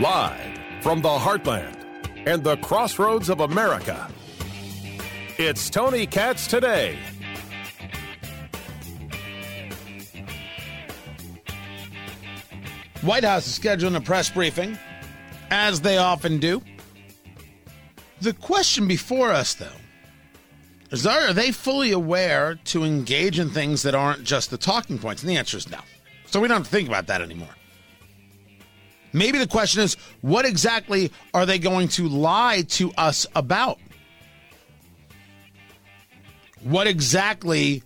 Live from the heartland and the crossroads of America, it's Tony Katz today. White House is scheduling a press briefing, as they often do. The question before us, though, is are they fully aware to engage in things that aren't just the talking points? And the answer is no. So we don't have to think about that anymore. Maybe the question is what exactly are they going to lie to us about? What exactly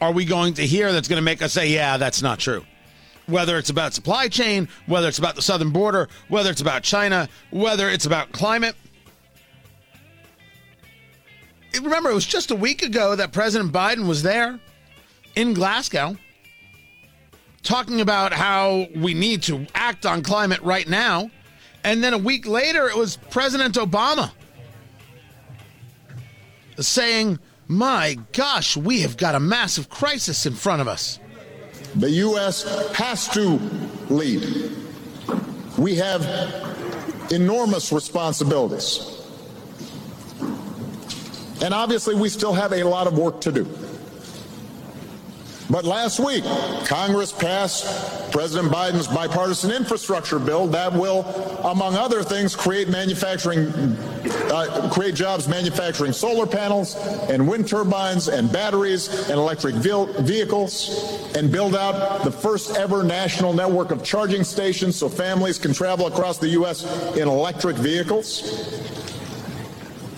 are we going to hear that's going to make us say, yeah, that's not true? Whether it's about supply chain, whether it's about the southern border, whether it's about China, whether it's about climate. Remember, it was just a week ago that President Biden was there in Glasgow talking about how we need to act on climate right now. And then a week later, it was President Obama saying, My gosh, we have got a massive crisis in front of us. The U.S. has to lead. We have enormous responsibilities. And obviously, we still have a lot of work to do. But last week, Congress passed President Biden's bipartisan infrastructure bill that will, among other things, create manufacturing, uh, create jobs manufacturing solar panels and wind turbines and batteries and electric vehicles, and build out the first ever national network of charging stations so families can travel across the U.S. in electric vehicles.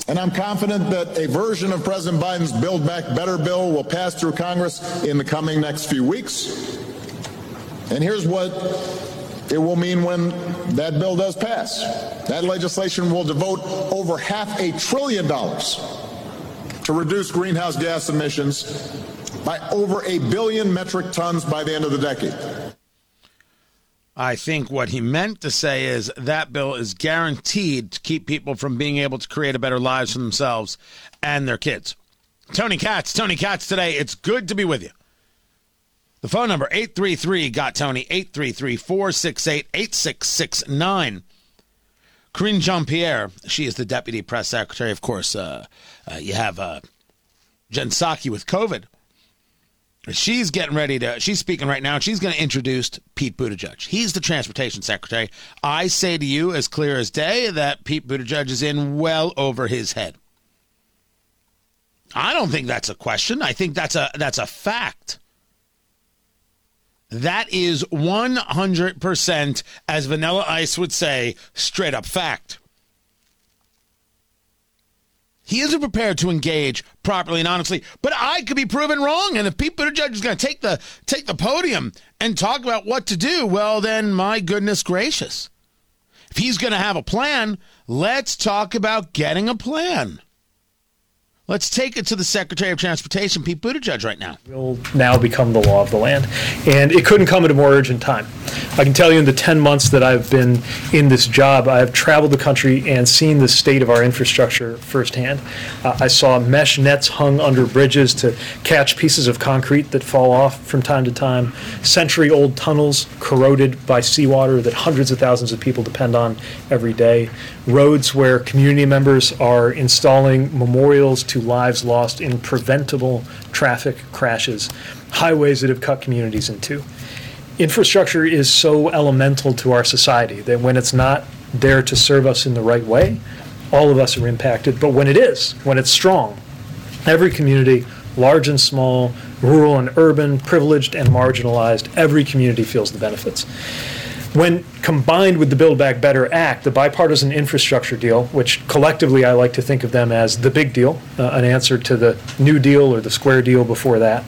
And I'm confident that a version of President Biden's Build Back Better bill will pass through Congress in the coming next few weeks. And here's what it will mean when that bill does pass. That legislation will devote over half a trillion dollars to reduce greenhouse gas emissions by over a billion metric tons by the end of the decade. I think what he meant to say is that bill is guaranteed to keep people from being able to create a better lives for themselves and their kids. Tony Katz, Tony Katz today. It's good to be with you. The phone number 833 got Tony 833 468 8669. Karine Jean Pierre, she is the deputy press secretary. Of course, uh, uh, you have uh, Jen Psaki with COVID. She's getting ready to. She's speaking right now. She's going to introduce Pete Buttigieg. He's the transportation secretary. I say to you, as clear as day, that Pete Buttigieg is in well over his head. I don't think that's a question. I think that's a that's a fact. That is 100%, as Vanilla Ice would say, straight up fact. He isn't prepared to engage properly and honestly. But I could be proven wrong. And if Pete Buttigieg is going to take the take the podium and talk about what to do, well, then my goodness gracious. If he's going to have a plan, let's talk about getting a plan. Let's take it to the Secretary of Transportation, Pete Buttigieg, right now. Will now become the law of the land, and it couldn't come at a more urgent time. I can tell you, in the 10 months that I've been in this job, I have traveled the country and seen the state of our infrastructure firsthand. Uh, I saw mesh nets hung under bridges to catch pieces of concrete that fall off from time to time, century-old tunnels corroded by seawater that hundreds of thousands of people depend on every day, roads where community members are installing memorials to lives lost in preventable traffic crashes, highways that have cut communities in two. Infrastructure is so elemental to our society that when it's not there to serve us in the right way, all of us are impacted. But when it is, when it's strong, every community, large and small, rural and urban, privileged and marginalized, every community feels the benefits. When combined with the Build Back Better Act, the bipartisan infrastructure deal, which collectively I like to think of them as the big deal, uh, an answer to the New Deal or the Square Deal before that,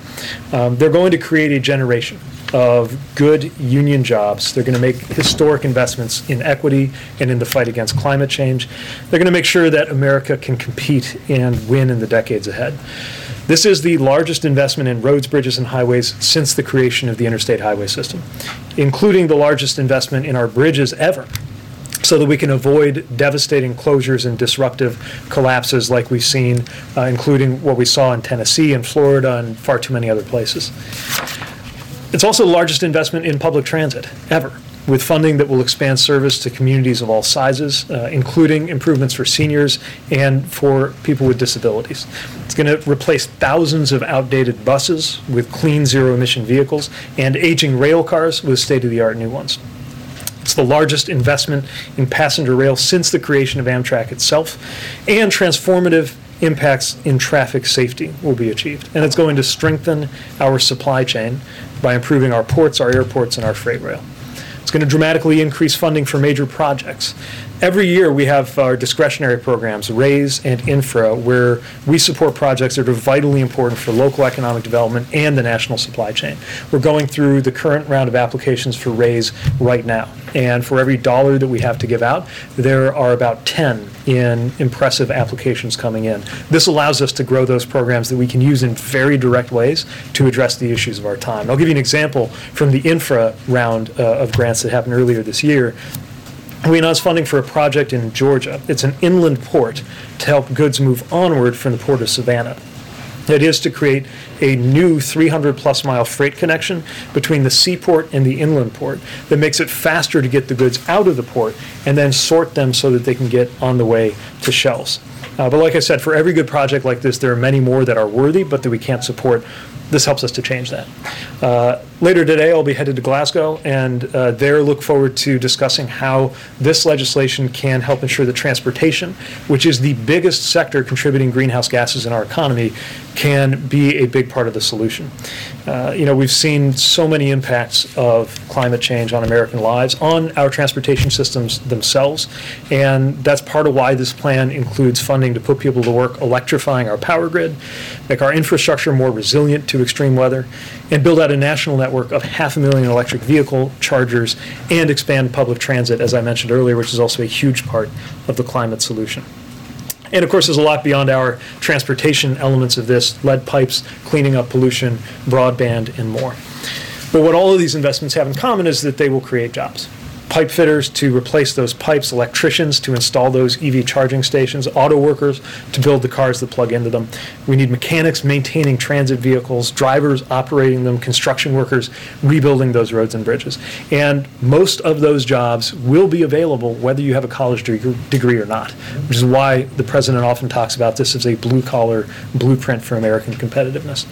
um, they're going to create a generation of good union jobs. They're going to make historic investments in equity and in the fight against climate change. They're going to make sure that America can compete and win in the decades ahead. This is the largest investment in roads, bridges, and highways since the creation of the interstate highway system, including the largest investment in our bridges ever so that we can avoid devastating closures and disruptive collapses like we've seen, uh, including what we saw in Tennessee and Florida and far too many other places. It's also the largest investment in public transit ever. with funding that will expand service to communities of all sizes, uh, including improvements for seniors and for people with disabilities. It's going to replace thousands of outdated buses with clean zero emission vehicles and aging rail cars with state of the art new ones. It's the largest investment in passenger rail since the creation of Amtrak itself, and transformative impacts in traffic safety will be achieved. And it's going to strengthen our supply chain by improving our ports, our airports, and our freight rail. It's going to dramatically increase funding for major projects. Every year we have our discretionary programs, RAISE and Infra, where we support projects that are vitally important for local economic development and the national supply chain. We're going through the current round of applications for RAISE right now. And for every dollar that we have to give out, there are about 10 in impressive applications coming in. This allows us to grow those programs that we can use in very direct ways to address the issues of our time. I'll give you an example from the infra round uh, of grants that happened earlier this year. We announced funding for a project in Georgia. It's an inland port to help goods move onward from the port of Savannah. It is to create a new 300 plus mile freight connection between the seaport and the inland port that makes it faster to get the goods out of the port and then sort them so that they can get on the way to shelves. Uh, but like I said, for every good project like this, there are many more that are worthy but that we can't support. This helps us to change that. Uh, later today, I'll be headed to Glasgow, and uh, there look forward to discussing how this legislation can help ensure that transportation, which is the biggest sector contributing greenhouse gases in our economy, can be a big part of the solution. Uh, you know, we've seen so many impacts of climate change on American lives, on our transportation systems themselves, and that's part of why this plan includes funding to put people to work electrifying our power grid, make our infrastructure more resilient to extreme weather, and build out a national network of half a million electric vehicle chargers and expand public transit, as I mentioned earlier, which is also a huge part of the climate solution. And of course, there's a lot beyond our transportation elements of this lead pipes, cleaning up pollution, broadband, and more. But what all of these investments have in common is that they will create jobs pipe fitters to replace those pipes, electricians to install those EV charging stations, auto workers to build the cars that plug into them. We need mechanics maintaining transit vehicles, drivers operating them, construction workers rebuilding those roads and bridges. And most of those jobs will be available whether you have a college degree or not, which is why the president often talks about this as a blue collar blueprint for American competitiveness.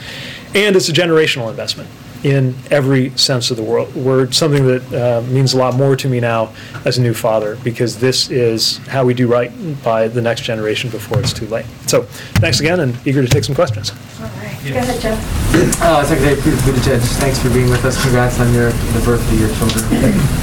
And it's a generational investment in every sense of the word, word something that uh, means a lot more to me now as a new father, because this is how we do right by the next generation before it's too late. So, thanks again, and eager to take some questions. All right. Go ahead, Jeff. Uh, Secretary Buttigieg, thanks for being with us. Congrats on your the birth of your children.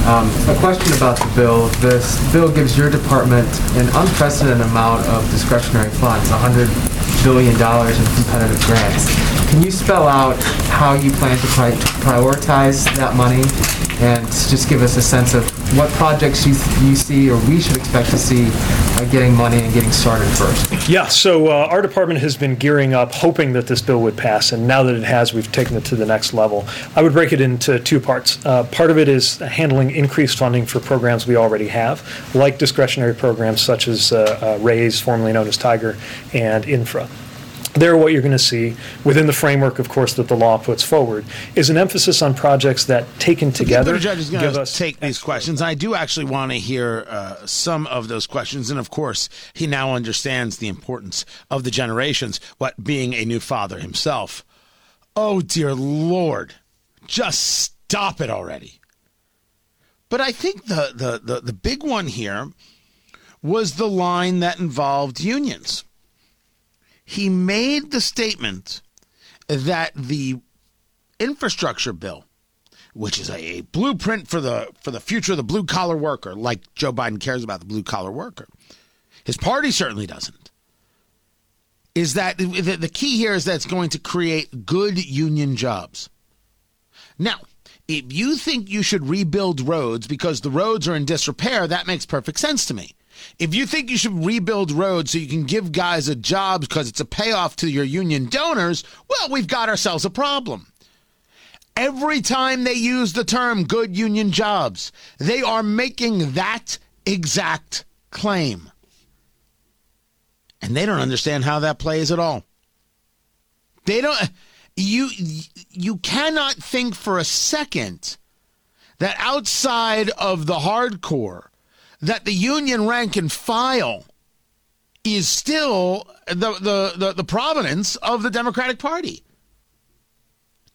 Um, a question about the bill. This bill gives your department an unprecedented amount of discretionary funds, $100 billion dollars in competitive grants. Can you spell out how you plan to pri- prioritize that money and just give us a sense of what projects you, you see or we should expect to see getting money and getting started first? Yeah, so uh, our department has been gearing up, hoping that this bill would pass, and now that it has, we've taken it to the next level. I would break it into two parts. Uh, part of it is handling increased funding for programs we already have, like discretionary programs such as uh, uh, RAISE, formerly known as Tiger, and Infra there what you're going to see within the framework of course that the law puts forward is an emphasis on projects that taken together the judge is going to take these questions. I do actually want to hear uh, some of those questions and of course he now understands the importance of the generations what being a new father himself. Oh dear lord just stop it already. But i think the the the, the big one here was the line that involved unions he made the statement that the infrastructure bill, which is a blueprint for the for the future of the blue collar worker, like Joe Biden cares about the blue collar worker. His party certainly doesn't. Is that the key here is that it's going to create good union jobs. Now, if you think you should rebuild roads because the roads are in disrepair, that makes perfect sense to me. If you think you should rebuild roads so you can give guys a job because it's a payoff to your union donors, well, we've got ourselves a problem. Every time they use the term good union jobs, they are making that exact claim. And they don't understand how that plays at all. They don't you you cannot think for a second that outside of the hardcore, that the union rank and file is still the, the, the, the provenance of the Democratic Party.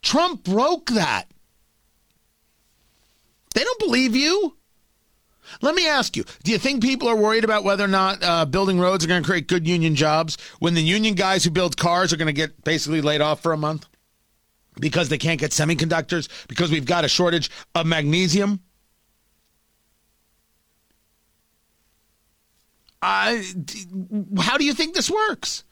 Trump broke that. They don't believe you. Let me ask you do you think people are worried about whether or not uh, building roads are going to create good union jobs when the union guys who build cars are going to get basically laid off for a month because they can't get semiconductors, because we've got a shortage of magnesium? Uh, how do you think this works?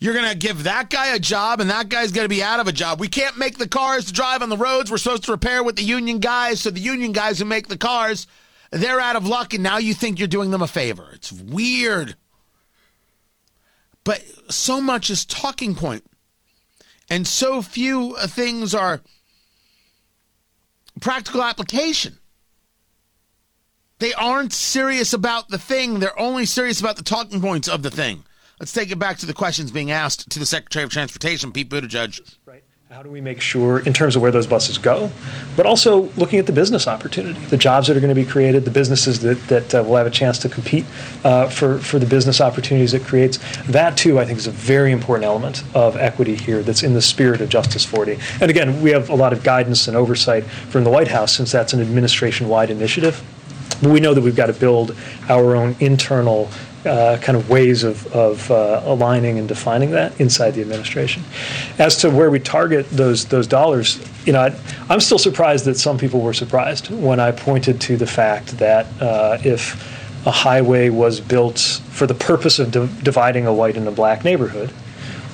You're going to give that guy a job and that guy's going to be out of a job. We can't make the cars to drive on the roads. We're supposed to repair with the union guys. So the union guys who make the cars, they're out of luck and now you think you're doing them a favor. It's weird. But so much is talking. And so few things are practical application. They aren't serious about the thing. They're only serious about the talking points of the thing. Let's take it back to the questions being asked to the Secretary of Transportation, Pete Buttigieg. Right. How do we make sure, in terms of where those buses go, but also looking at the business opportunity, the jobs that are going to be created, the businesses that, that uh, will have a chance to compete uh, for, for the business opportunities it creates. That, too, I think is a very important element of equity here that's in the spirit of Justice 40. And again, we have a lot of guidance and oversight from the White House since that's an administration wide initiative. But we know that we've got to build our own internal uh, kind of ways of, of uh, aligning and defining that inside the administration. As to where we target those those dollars, you know, I, am still surprised that some people were surprised when I pointed to the fact that uh, if a highway was built for the purpose of di- dividing a white and a black neighborhood,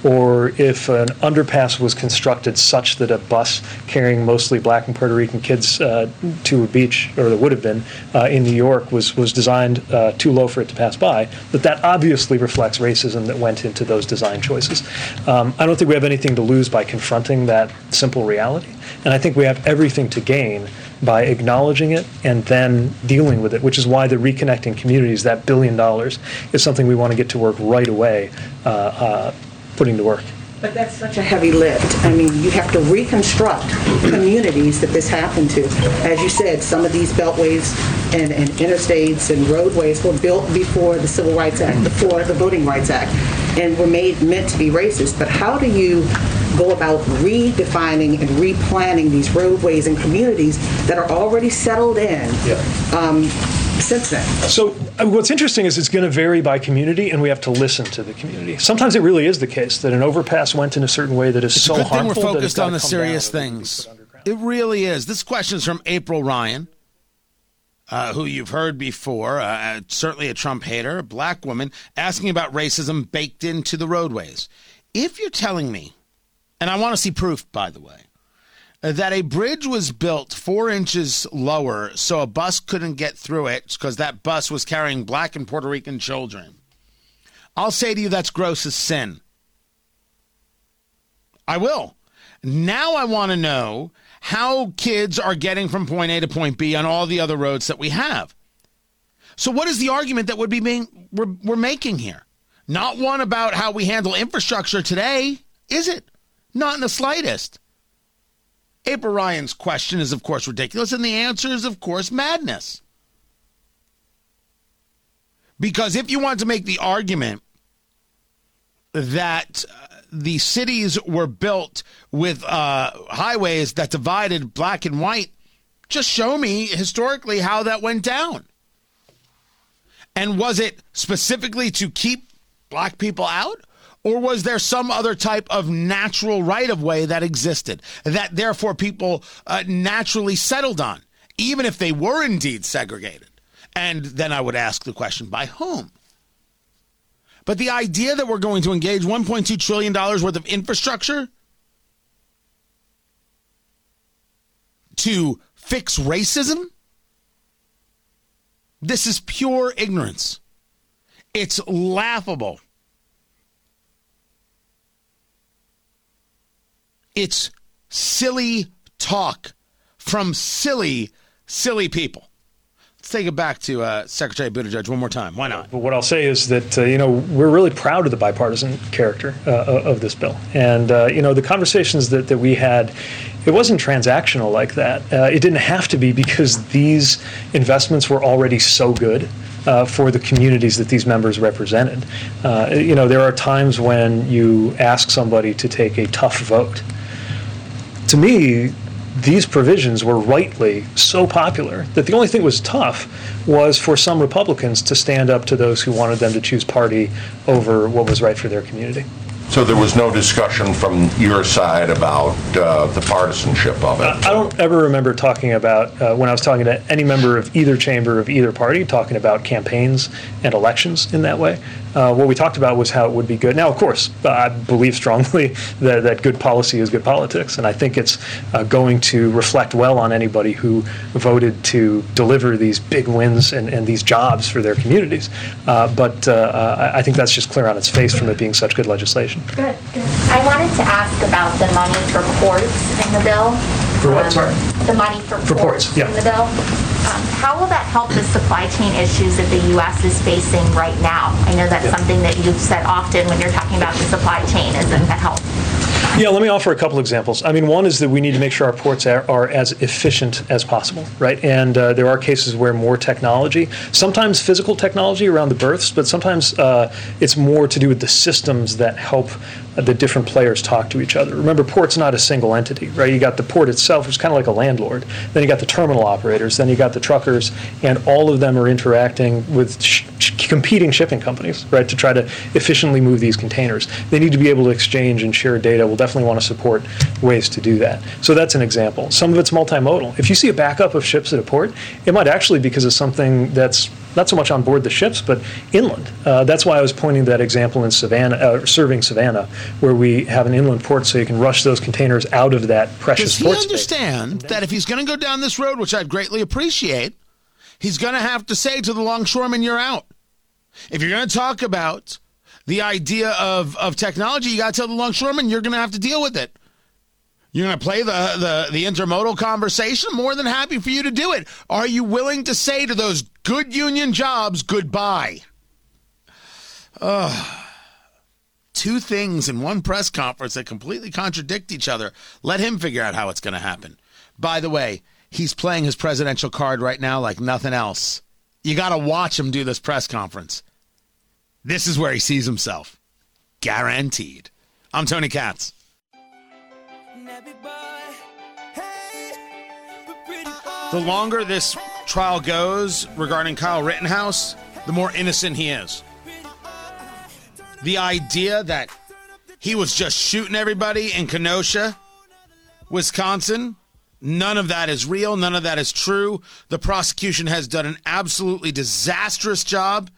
or if an underpass was constructed such that a bus carrying mostly black and Puerto Rican kids uh, to a beach, or there would have been uh, in New York, was was designed uh, too low for it to pass by, that that obviously reflects racism that went into those design choices. Um, I don't think we have anything to lose by confronting that simple reality, and I think we have everything to gain by acknowledging it and then dealing with it, which is why the reconnecting communities, that billion dollars, is something we want to get to work right away uh, uh, putting to work. But that's such a heavy lift. I mean, you have to reconstruct communities that this happened to. As you said, some of these beltways and, and interstates and roadways were built before the Civil Rights Act, before the Voting Rights Act, and were made meant to be racist. But how do you go about redefining and replanning these roadways and communities that are already settled in? Yeah. Um, since then. So uh, what's interesting is it's going to vary by community, and we have to listen to the community. Sometimes it really is the case that an overpass went in a certain way that is it's so a good harmful. thing we're focused that on the serious things. It really is. This question is from April Ryan. Uh, who you've heard before, uh, certainly a Trump hater, a black woman, asking about racism baked into the roadways. If you're telling me, and I want to see proof, by the way, that a bridge was built four inches lower so a bus couldn't get through it because that bus was carrying black and Puerto Rican children. I'll say to you that's gross as sin. I will. Now I want to know how kids are getting from point A to point B on all the other roads that we have. So, what is the argument that would be being we're, we're making here? Not one about how we handle infrastructure today, is it? Not in the slightest. April Ryan's question is, of course, ridiculous, and the answer is, of course, madness. Because if you want to make the argument that uh, the cities were built with uh, highways that divided black and white, just show me historically how that went down. And was it specifically to keep black people out? Or was there some other type of natural right of way that existed that therefore people uh, naturally settled on, even if they were indeed segregated? And then I would ask the question by whom? But the idea that we're going to engage $1.2 trillion worth of infrastructure to fix racism, this is pure ignorance. It's laughable. It's silly talk from silly, silly people. Let's take it back to uh, Secretary Buttigieg one more time. Why not? But what I'll say is that uh, you know we're really proud of the bipartisan character uh, of this bill, and uh, you know the conversations that, that we had, it wasn't transactional like that. Uh, it didn't have to be because these investments were already so good. Uh, for the communities that these members represented. Uh, you know, there are times when you ask somebody to take a tough vote. To me, these provisions were rightly so popular that the only thing that was tough was for some Republicans to stand up to those who wanted them to choose party over what was right for their community. So there was no discussion from your side about uh, the partisanship of it? I don't ever remember talking about, uh, when I was talking to any member of either chamber of either party, talking about campaigns and elections in that way. Uh, what we talked about was how it would be good. Now, of course, I believe strongly that, that good policy is good politics, and I think it's uh, going to reflect well on anybody who voted to deliver these big wins and, and these jobs for their communities. Uh, but uh, I think that's just clear on its face from it being such good legislation. Good, good. I wanted to ask about the money for ports in the bill. For what, sorry? The money for For ports, ports yeah. in the bill. Um, How will that help the supply chain issues that the U.S. is facing right now? I know that's something that you've said often when you're talking about the supply chain, is that helps? Yeah, let me offer a couple examples. I mean, one is that we need to make sure our ports are, are as efficient as possible, right? And uh, there are cases where more technology, sometimes physical technology around the berths, but sometimes uh, it's more to do with the systems that help the different players talk to each other. Remember, port's not a single entity, right? You got the port itself, which is kind of like a landlord. Then you got the terminal operators. Then you got the truckers, and all of them are interacting with sh- sh- competing shipping companies, right, to try to efficiently move these containers. They need to be able to exchange and share data. We'll definitely want to support ways to do that. So that's an example. Some of it's multimodal. If you see a backup of ships at a port, it might actually be because of something that's not so much on board the ships, but inland. Uh, that's why I was pointing that example in Savannah, uh, serving Savannah, where we have an inland port so you can rush those containers out of that precious Does he port space. understand that if he's going to go down this road, which I'd greatly appreciate, he's going to have to say to the longshoreman, "You're out." If you're going to talk about the idea of of technology, you got to tell the longshoreman you're going to have to deal with it. You're going to play the, the the intermodal conversation. More than happy for you to do it. Are you willing to say to those good union jobs goodbye? Ugh. Two things in one press conference that completely contradict each other. Let him figure out how it's going to happen. By the way, he's playing his presidential card right now like nothing else. You got to watch him do this press conference. This is where he sees himself. Guaranteed. I'm Tony Katz. The longer this trial goes regarding Kyle Rittenhouse, the more innocent he is. The idea that he was just shooting everybody in Kenosha, Wisconsin, none of that is real. None of that is true. The prosecution has done an absolutely disastrous job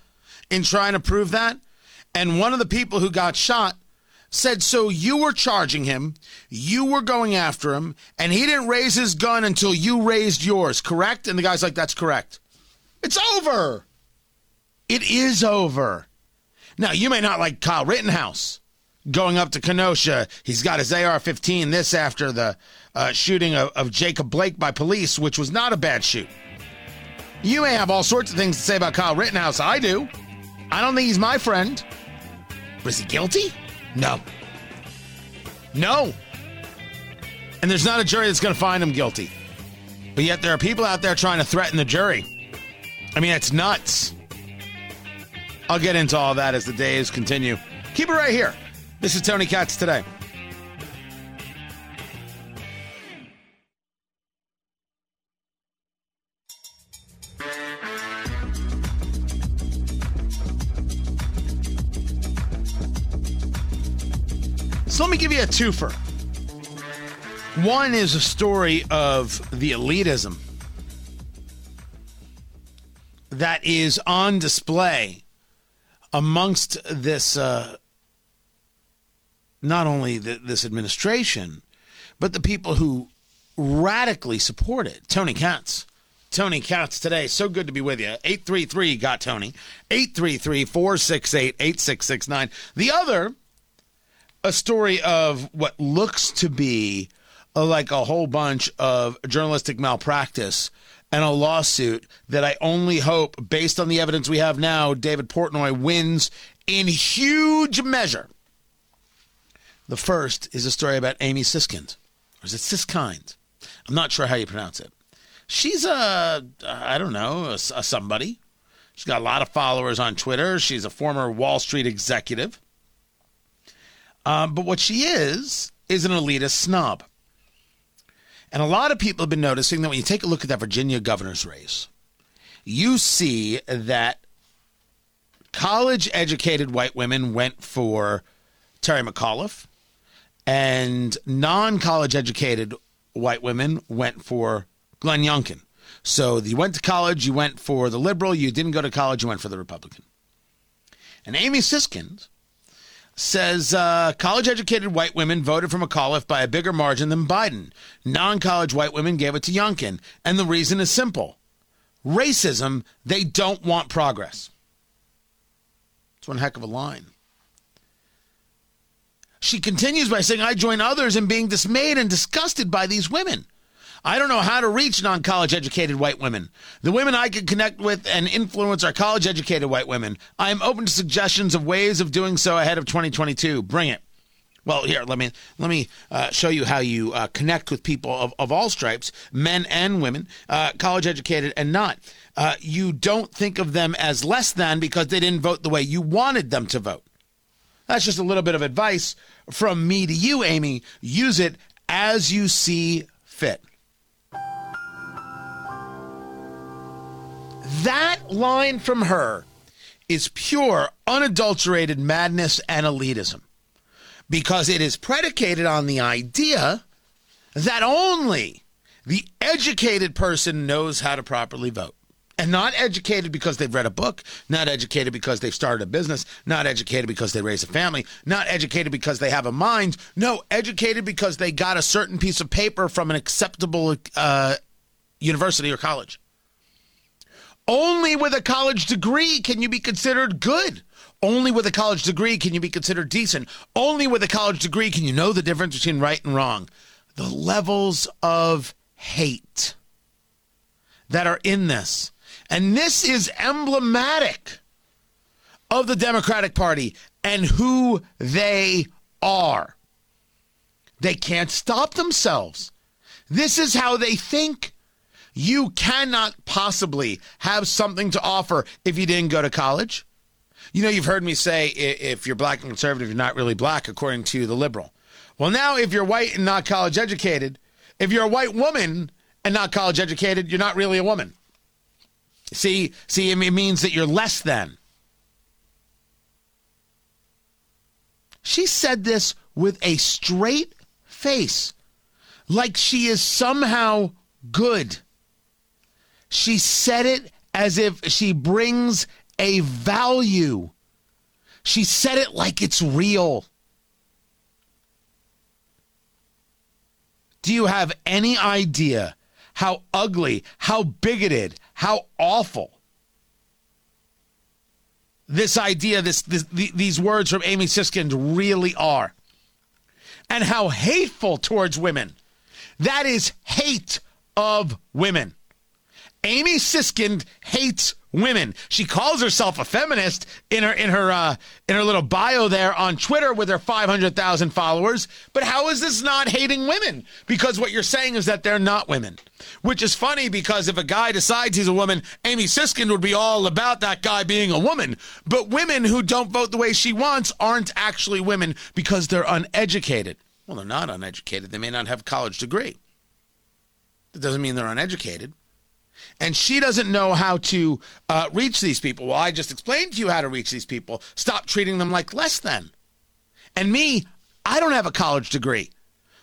in trying to prove that. And one of the people who got shot said, So you were charging him, you were going after him, and he didn't raise his gun until you raised yours, correct? And the guy's like, That's correct. It's over. It is over. Now, you may not like Kyle Rittenhouse going up to Kenosha. He's got his AR 15, this after the uh, shooting of, of Jacob Blake by police, which was not a bad shoot. You may have all sorts of things to say about Kyle Rittenhouse. I do. I don't think he's my friend. Is he guilty? No. No. And there's not a jury that's going to find him guilty. But yet there are people out there trying to threaten the jury. I mean, it's nuts. I'll get into all that as the days continue. Keep it right here. This is Tony Katz today. So let me give you a twofer. One is a story of the elitism that is on display amongst this, uh, not only the, this administration, but the people who radically support it. Tony Katz. Tony Katz today. So good to be with you. 833 got Tony. 833 468 8669. The other, a story of what looks to be uh, like a whole bunch of journalistic malpractice and a lawsuit that I only hope, based on the evidence we have now, David Portnoy wins in huge measure. The first is a story about Amy Siskind, or is it Siskind? I'm not sure how you pronounce it. She's a, I don't know, a, a somebody. She's got a lot of followers on Twitter. She's a former Wall Street executive. Um, but what she is, is an elitist snob. And a lot of people have been noticing that when you take a look at that Virginia governor's race, you see that college educated white women went for Terry McAuliffe, and non college educated white women went for Glenn Youngkin. So you went to college, you went for the liberal, you didn't go to college, you went for the Republican. And Amy Siskind says uh, college educated white women voted for McAuliffe by a bigger margin than Biden. Non college white women gave it to Youngkin. And the reason is simple racism, they don't want progress. It's one heck of a line. She continues by saying, I join others in being dismayed and disgusted by these women. I don't know how to reach non college educated white women. The women I can connect with and influence are college educated white women. I am open to suggestions of ways of doing so ahead of 2022. Bring it. Well, here let me let me uh, show you how you uh, connect with people of, of all stripes, men and women, uh, college educated and not. Uh, you don't think of them as less than because they didn't vote the way you wanted them to vote. That's just a little bit of advice from me to you, Amy. Use it as you see fit. That line from her is pure, unadulterated madness and elitism because it is predicated on the idea that only the educated person knows how to properly vote. And not educated because they've read a book, not educated because they've started a business, not educated because they raise a family, not educated because they have a mind. No, educated because they got a certain piece of paper from an acceptable uh, university or college. Only with a college degree can you be considered good. Only with a college degree can you be considered decent. Only with a college degree can you know the difference between right and wrong. The levels of hate that are in this. And this is emblematic of the Democratic Party and who they are. They can't stop themselves. This is how they think. You cannot possibly have something to offer if you didn't go to college. You know, you've heard me say if you're black and conservative, you're not really black, according to the liberal. Well, now, if you're white and not college educated, if you're a white woman and not college educated, you're not really a woman. See, see, it means that you're less than. She said this with a straight face, like she is somehow good. She said it as if she brings a value. She said it like it's real. Do you have any idea how ugly, how bigoted, how awful this idea, this, this these words from Amy Siskind really are? And how hateful towards women. That is hate of women. Amy Siskind hates women. She calls herself a feminist in her in her uh, in her little bio there on Twitter with her 500,000 followers. But how is this not hating women? Because what you're saying is that they're not women. Which is funny because if a guy decides he's a woman, Amy Siskind would be all about that guy being a woman. But women who don't vote the way she wants aren't actually women because they're uneducated. Well, they're not uneducated. They may not have a college degree. That doesn't mean they're uneducated and she doesn't know how to uh, reach these people. Well, I just explained to you how to reach these people. Stop treating them like less than. And me, I don't have a college degree.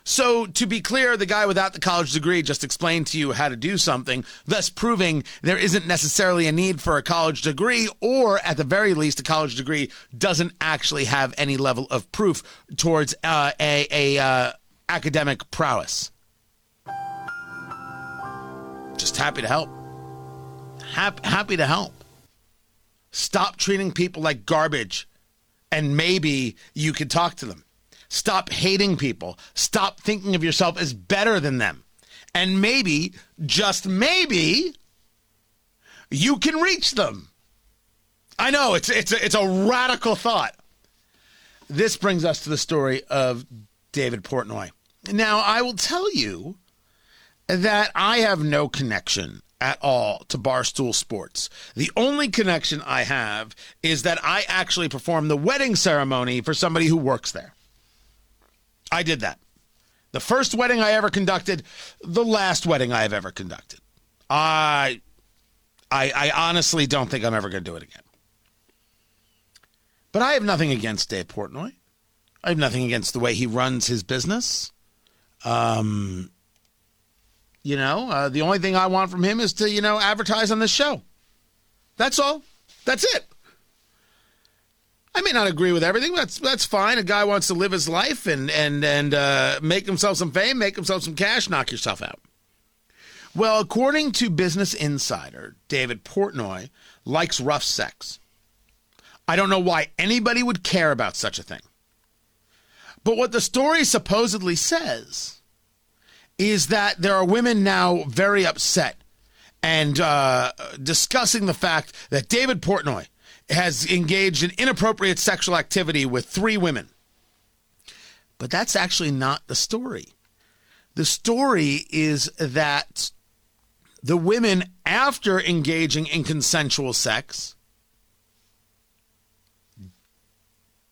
So, to be clear, the guy without the college degree just explained to you how to do something, thus proving there isn't necessarily a need for a college degree, or at the very least, a college degree doesn't actually have any level of proof towards uh, a, a uh, academic prowess. Just happy to help. Happy, to help. Stop treating people like garbage, and maybe you can talk to them. Stop hating people. Stop thinking of yourself as better than them. And maybe, just maybe, you can reach them. I know it's it's a, it's a radical thought. This brings us to the story of David Portnoy. Now, I will tell you that I have no connection at all to Barstool Sports. The only connection I have is that I actually performed the wedding ceremony for somebody who works there. I did that. The first wedding I ever conducted, the last wedding I have ever conducted. I I, I honestly don't think I'm ever going to do it again. But I have nothing against Dave Portnoy. I have nothing against the way he runs his business. Um, you know, uh, the only thing I want from him is to, you know, advertise on this show. That's all. That's it. I may not agree with everything. That's that's fine. A guy wants to live his life and and and uh, make himself some fame, make himself some cash, knock yourself out. Well, according to Business Insider, David Portnoy likes rough sex. I don't know why anybody would care about such a thing. But what the story supposedly says is that there are women now very upset and uh, discussing the fact that David Portnoy has engaged in inappropriate sexual activity with three women. But that's actually not the story. The story is that the women, after engaging in consensual sex,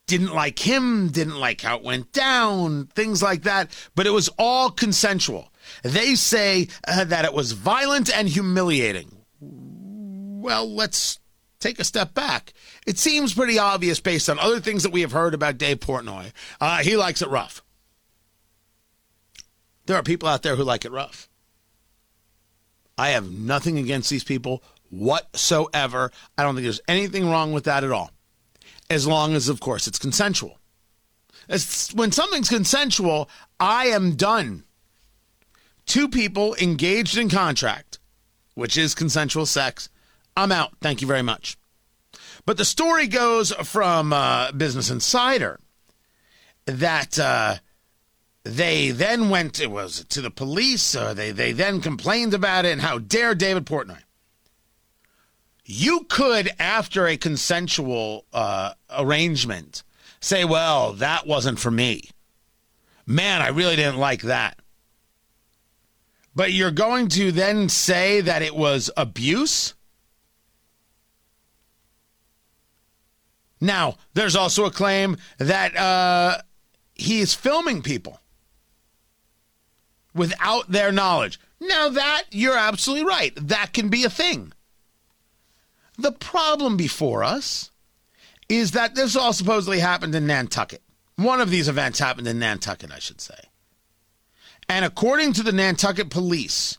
didn't like him, didn't like how it went down, things like that, but it was all consensual. They say uh, that it was violent and humiliating. Well, let's take a step back. It seems pretty obvious based on other things that we have heard about Dave Portnoy. Uh, he likes it rough. There are people out there who like it rough. I have nothing against these people whatsoever. I don't think there's anything wrong with that at all as long as, of course, it's consensual. As, when something's consensual, I am done. Two people engaged in contract, which is consensual sex. I'm out. Thank you very much. But the story goes from uh, Business Insider that uh, they then went it was to the police. Or they they then complained about it. And how dare David Portnoy? You could, after a consensual uh, arrangement, say, well, that wasn't for me. Man, I really didn't like that. But you're going to then say that it was abuse? Now, there's also a claim that uh, he is filming people without their knowledge. Now, that, you're absolutely right. That can be a thing. The problem before us is that this all supposedly happened in Nantucket. One of these events happened in Nantucket, I should say. And according to the Nantucket police,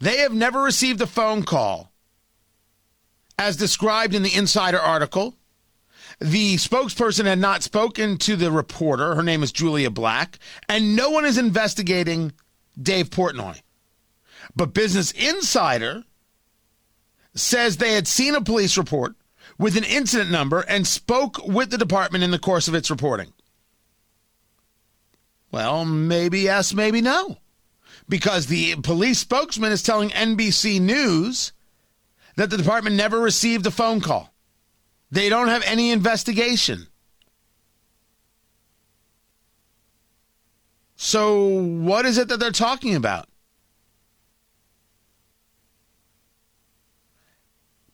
they have never received a phone call as described in the Insider article. The spokesperson had not spoken to the reporter. Her name is Julia Black. And no one is investigating Dave Portnoy. But Business Insider says they had seen a police report with an incident number and spoke with the department in the course of its reporting. Well, maybe yes, maybe no. Because the police spokesman is telling NBC News that the department never received a phone call. They don't have any investigation. So, what is it that they're talking about?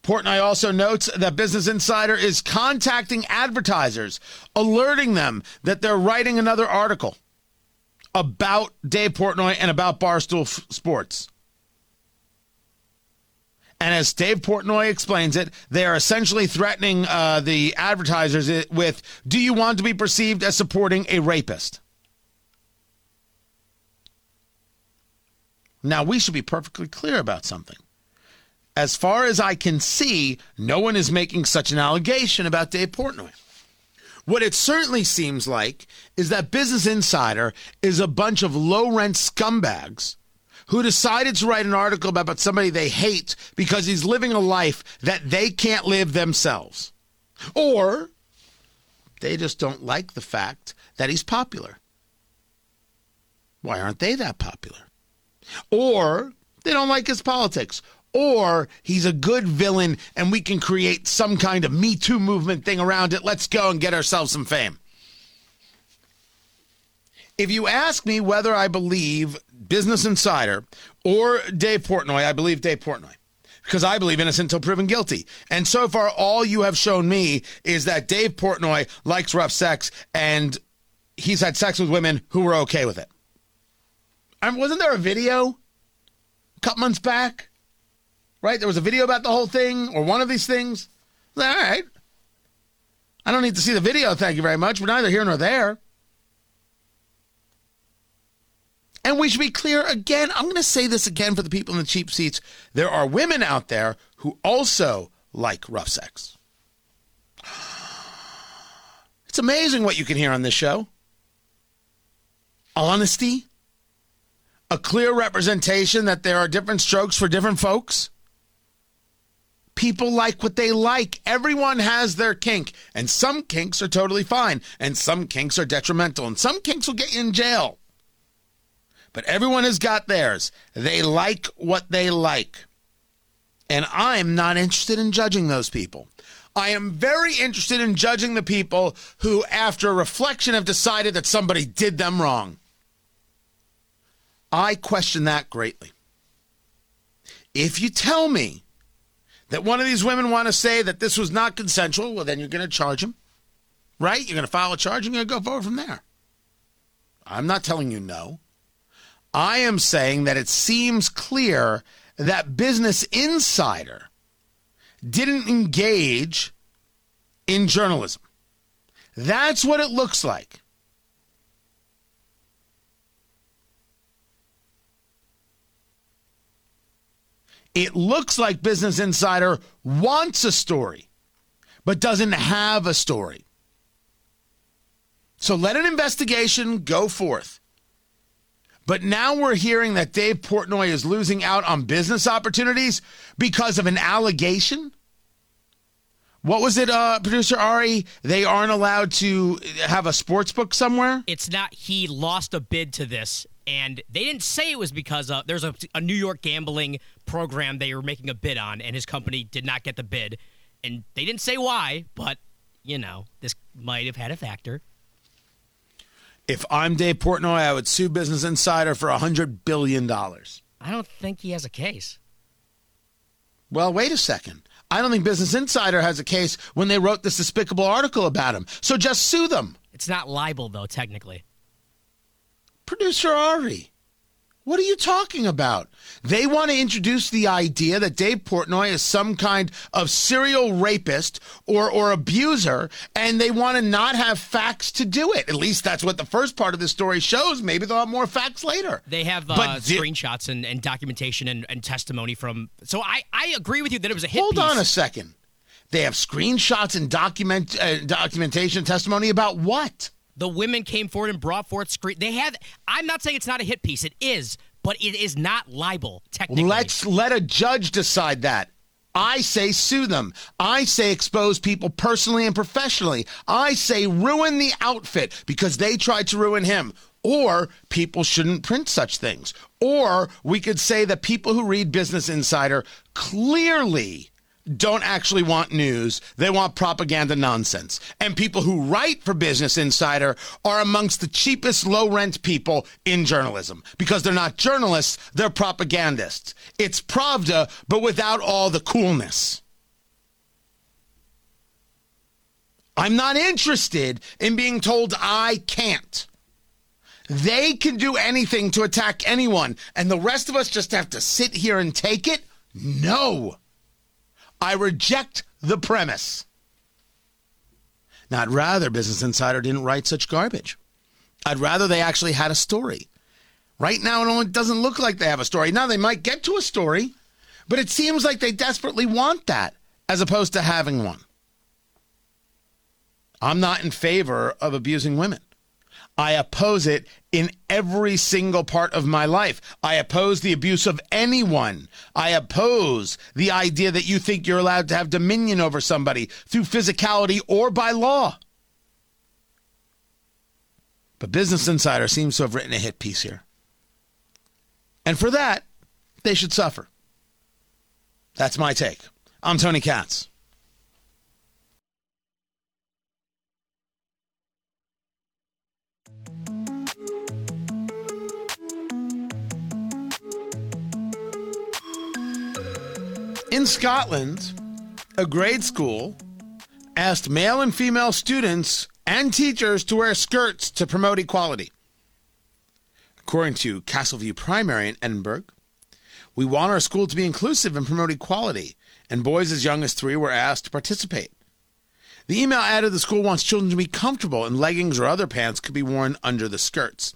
Portnoy also notes that Business Insider is contacting advertisers, alerting them that they're writing another article about Dave Portnoy and about Barstool Sports. And as Dave Portnoy explains it, they are essentially threatening uh, the advertisers with Do you want to be perceived as supporting a rapist? Now, we should be perfectly clear about something as far as I can see, no one is making such an allegation about Dave Portnoy. What it certainly seems like is that Business Insider is a bunch of low rent scumbags who decided to write an article about somebody they hate because he's living a life that they can't live themselves. Or They just don't like the fact that he's popular. Why aren't they that popular? Or they don't like his politics. Or he's a good villain and we can create some kind of Me Too movement thing around it. Let's go and get ourselves some fame. If you ask me whether I believe Business Insider or Dave Portnoy, I believe Dave Portnoy because I believe innocent until proven guilty. And so far, all you have shown me is that Dave Portnoy likes rough sex and he's had sex with women who were okay with it. I mean, wasn't there a video a couple months back? Right? There was a video about the whole thing or one of these things. All right. I don't need to see the video, thank you very much. We're neither here nor there. And we should be clear again. I'm going to say this again for the people in the cheap seats. There are women out there who also like rough sex. It's amazing what you can hear on this show honesty, a clear representation that there are different strokes for different folks. People like what they like. Everyone has their kink, and some kinks are totally fine, and some kinks are detrimental, and some kinks will get you in jail but everyone has got theirs. They like what they like. And I'm not interested in judging those people. I am very interested in judging the people who, after reflection, have decided that somebody did them wrong. I question that greatly. If you tell me that one of these women want to say that this was not consensual, well, then you're going to charge them, right? You're going to file a charge and you're going to go forward from there. I'm not telling you no. I am saying that it seems clear that Business Insider didn't engage in journalism. That's what it looks like. It looks like Business Insider wants a story, but doesn't have a story. So let an investigation go forth. But now we're hearing that Dave Portnoy is losing out on business opportunities because of an allegation. What was it, uh, producer Ari? They aren't allowed to have a sports book somewhere? It's not, he lost a bid to this. And they didn't say it was because of, there's a, a New York gambling program they were making a bid on, and his company did not get the bid. And they didn't say why, but, you know, this might have had a factor. If I'm Dave Portnoy, I would sue Business Insider for $100 billion. I don't think he has a case. Well, wait a second. I don't think Business Insider has a case when they wrote this despicable article about him. So just sue them. It's not libel, though, technically. Producer Ari. What are you talking about? They want to introduce the idea that Dave Portnoy is some kind of serial rapist or, or abuser, and they want to not have facts to do it. At least that's what the first part of the story shows. Maybe they'll have more facts later. They have uh, but screenshots and, and documentation and, and, testimony from. So I, I agree with you that it was a hit. Hold piece. on a second. They have screenshots and document uh, documentation testimony about what? The women came forward and brought forth screen. They have. I'm not saying it's not a hit piece. It is, but it is not libel technically. Let's let a judge decide that. I say sue them. I say expose people personally and professionally. I say ruin the outfit because they tried to ruin him. Or people shouldn't print such things. Or we could say that people who read Business Insider clearly don't actually want news. They want propaganda nonsense. And people who write for Business Insider are amongst the cheapest low rent people in journalism because they're not journalists, they're propagandists. It's Pravda, but without all the coolness. I'm not interested in being told I can't. They can do anything to attack anyone, and the rest of us just have to sit here and take it? No. I reject the premise. Now, I'd rather Business Insider didn't write such garbage. I'd rather they actually had a story. Right now, it only doesn't look like they have a story. Now, they might get to a story, but it seems like they desperately want that as opposed to having one. I'm not in favor of abusing women. I oppose it in every single part of my life. I oppose the abuse of anyone. I oppose the idea that you think you're allowed to have dominion over somebody through physicality or by law. But Business Insider seems to have written a hit piece here. And for that, they should suffer. That's my take. I'm Tony Katz. In Scotland, a grade school asked male and female students and teachers to wear skirts to promote equality. According to Castleview Primary in Edinburgh, we want our school to be inclusive and promote equality, and boys as young as three were asked to participate. The email added the school wants children to be comfortable and leggings or other pants could be worn under the skirts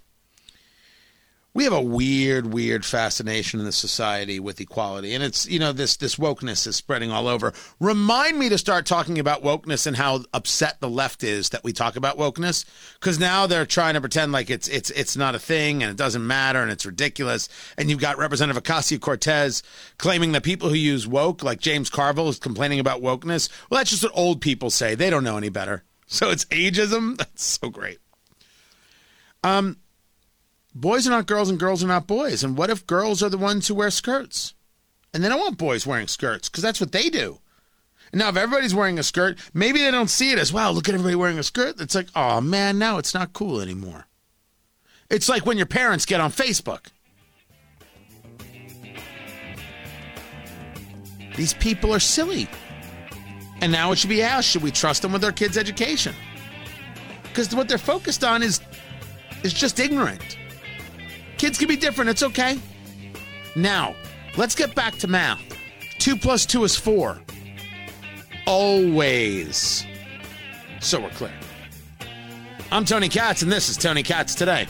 we have a weird, weird fascination in the society with equality, and it's you know this this wokeness is spreading all over. Remind me to start talking about wokeness and how upset the left is that we talk about wokeness, because now they're trying to pretend like it's it's it's not a thing and it doesn't matter and it's ridiculous. And you've got Representative Ocasio Cortez claiming that people who use woke, like James Carville, is complaining about wokeness. Well, that's just what old people say. They don't know any better. So it's ageism. That's so great. Um boys are not girls and girls are not boys. And what if girls are the ones who wear skirts? And they don't want boys wearing skirts because that's what they do. And now, if everybody's wearing a skirt, maybe they don't see it as wow, look at everybody wearing a skirt. It's like, oh man, now it's not cool anymore. It's like when your parents get on Facebook. These people are silly. And now it should be asked should we trust them with our kids' education? Because what they're focused on is, is just ignorant. Kids can be different. It's okay. Now, let's get back to math. Two plus two is four. Always. So we're clear. I'm Tony Katz, and this is Tony Katz Today.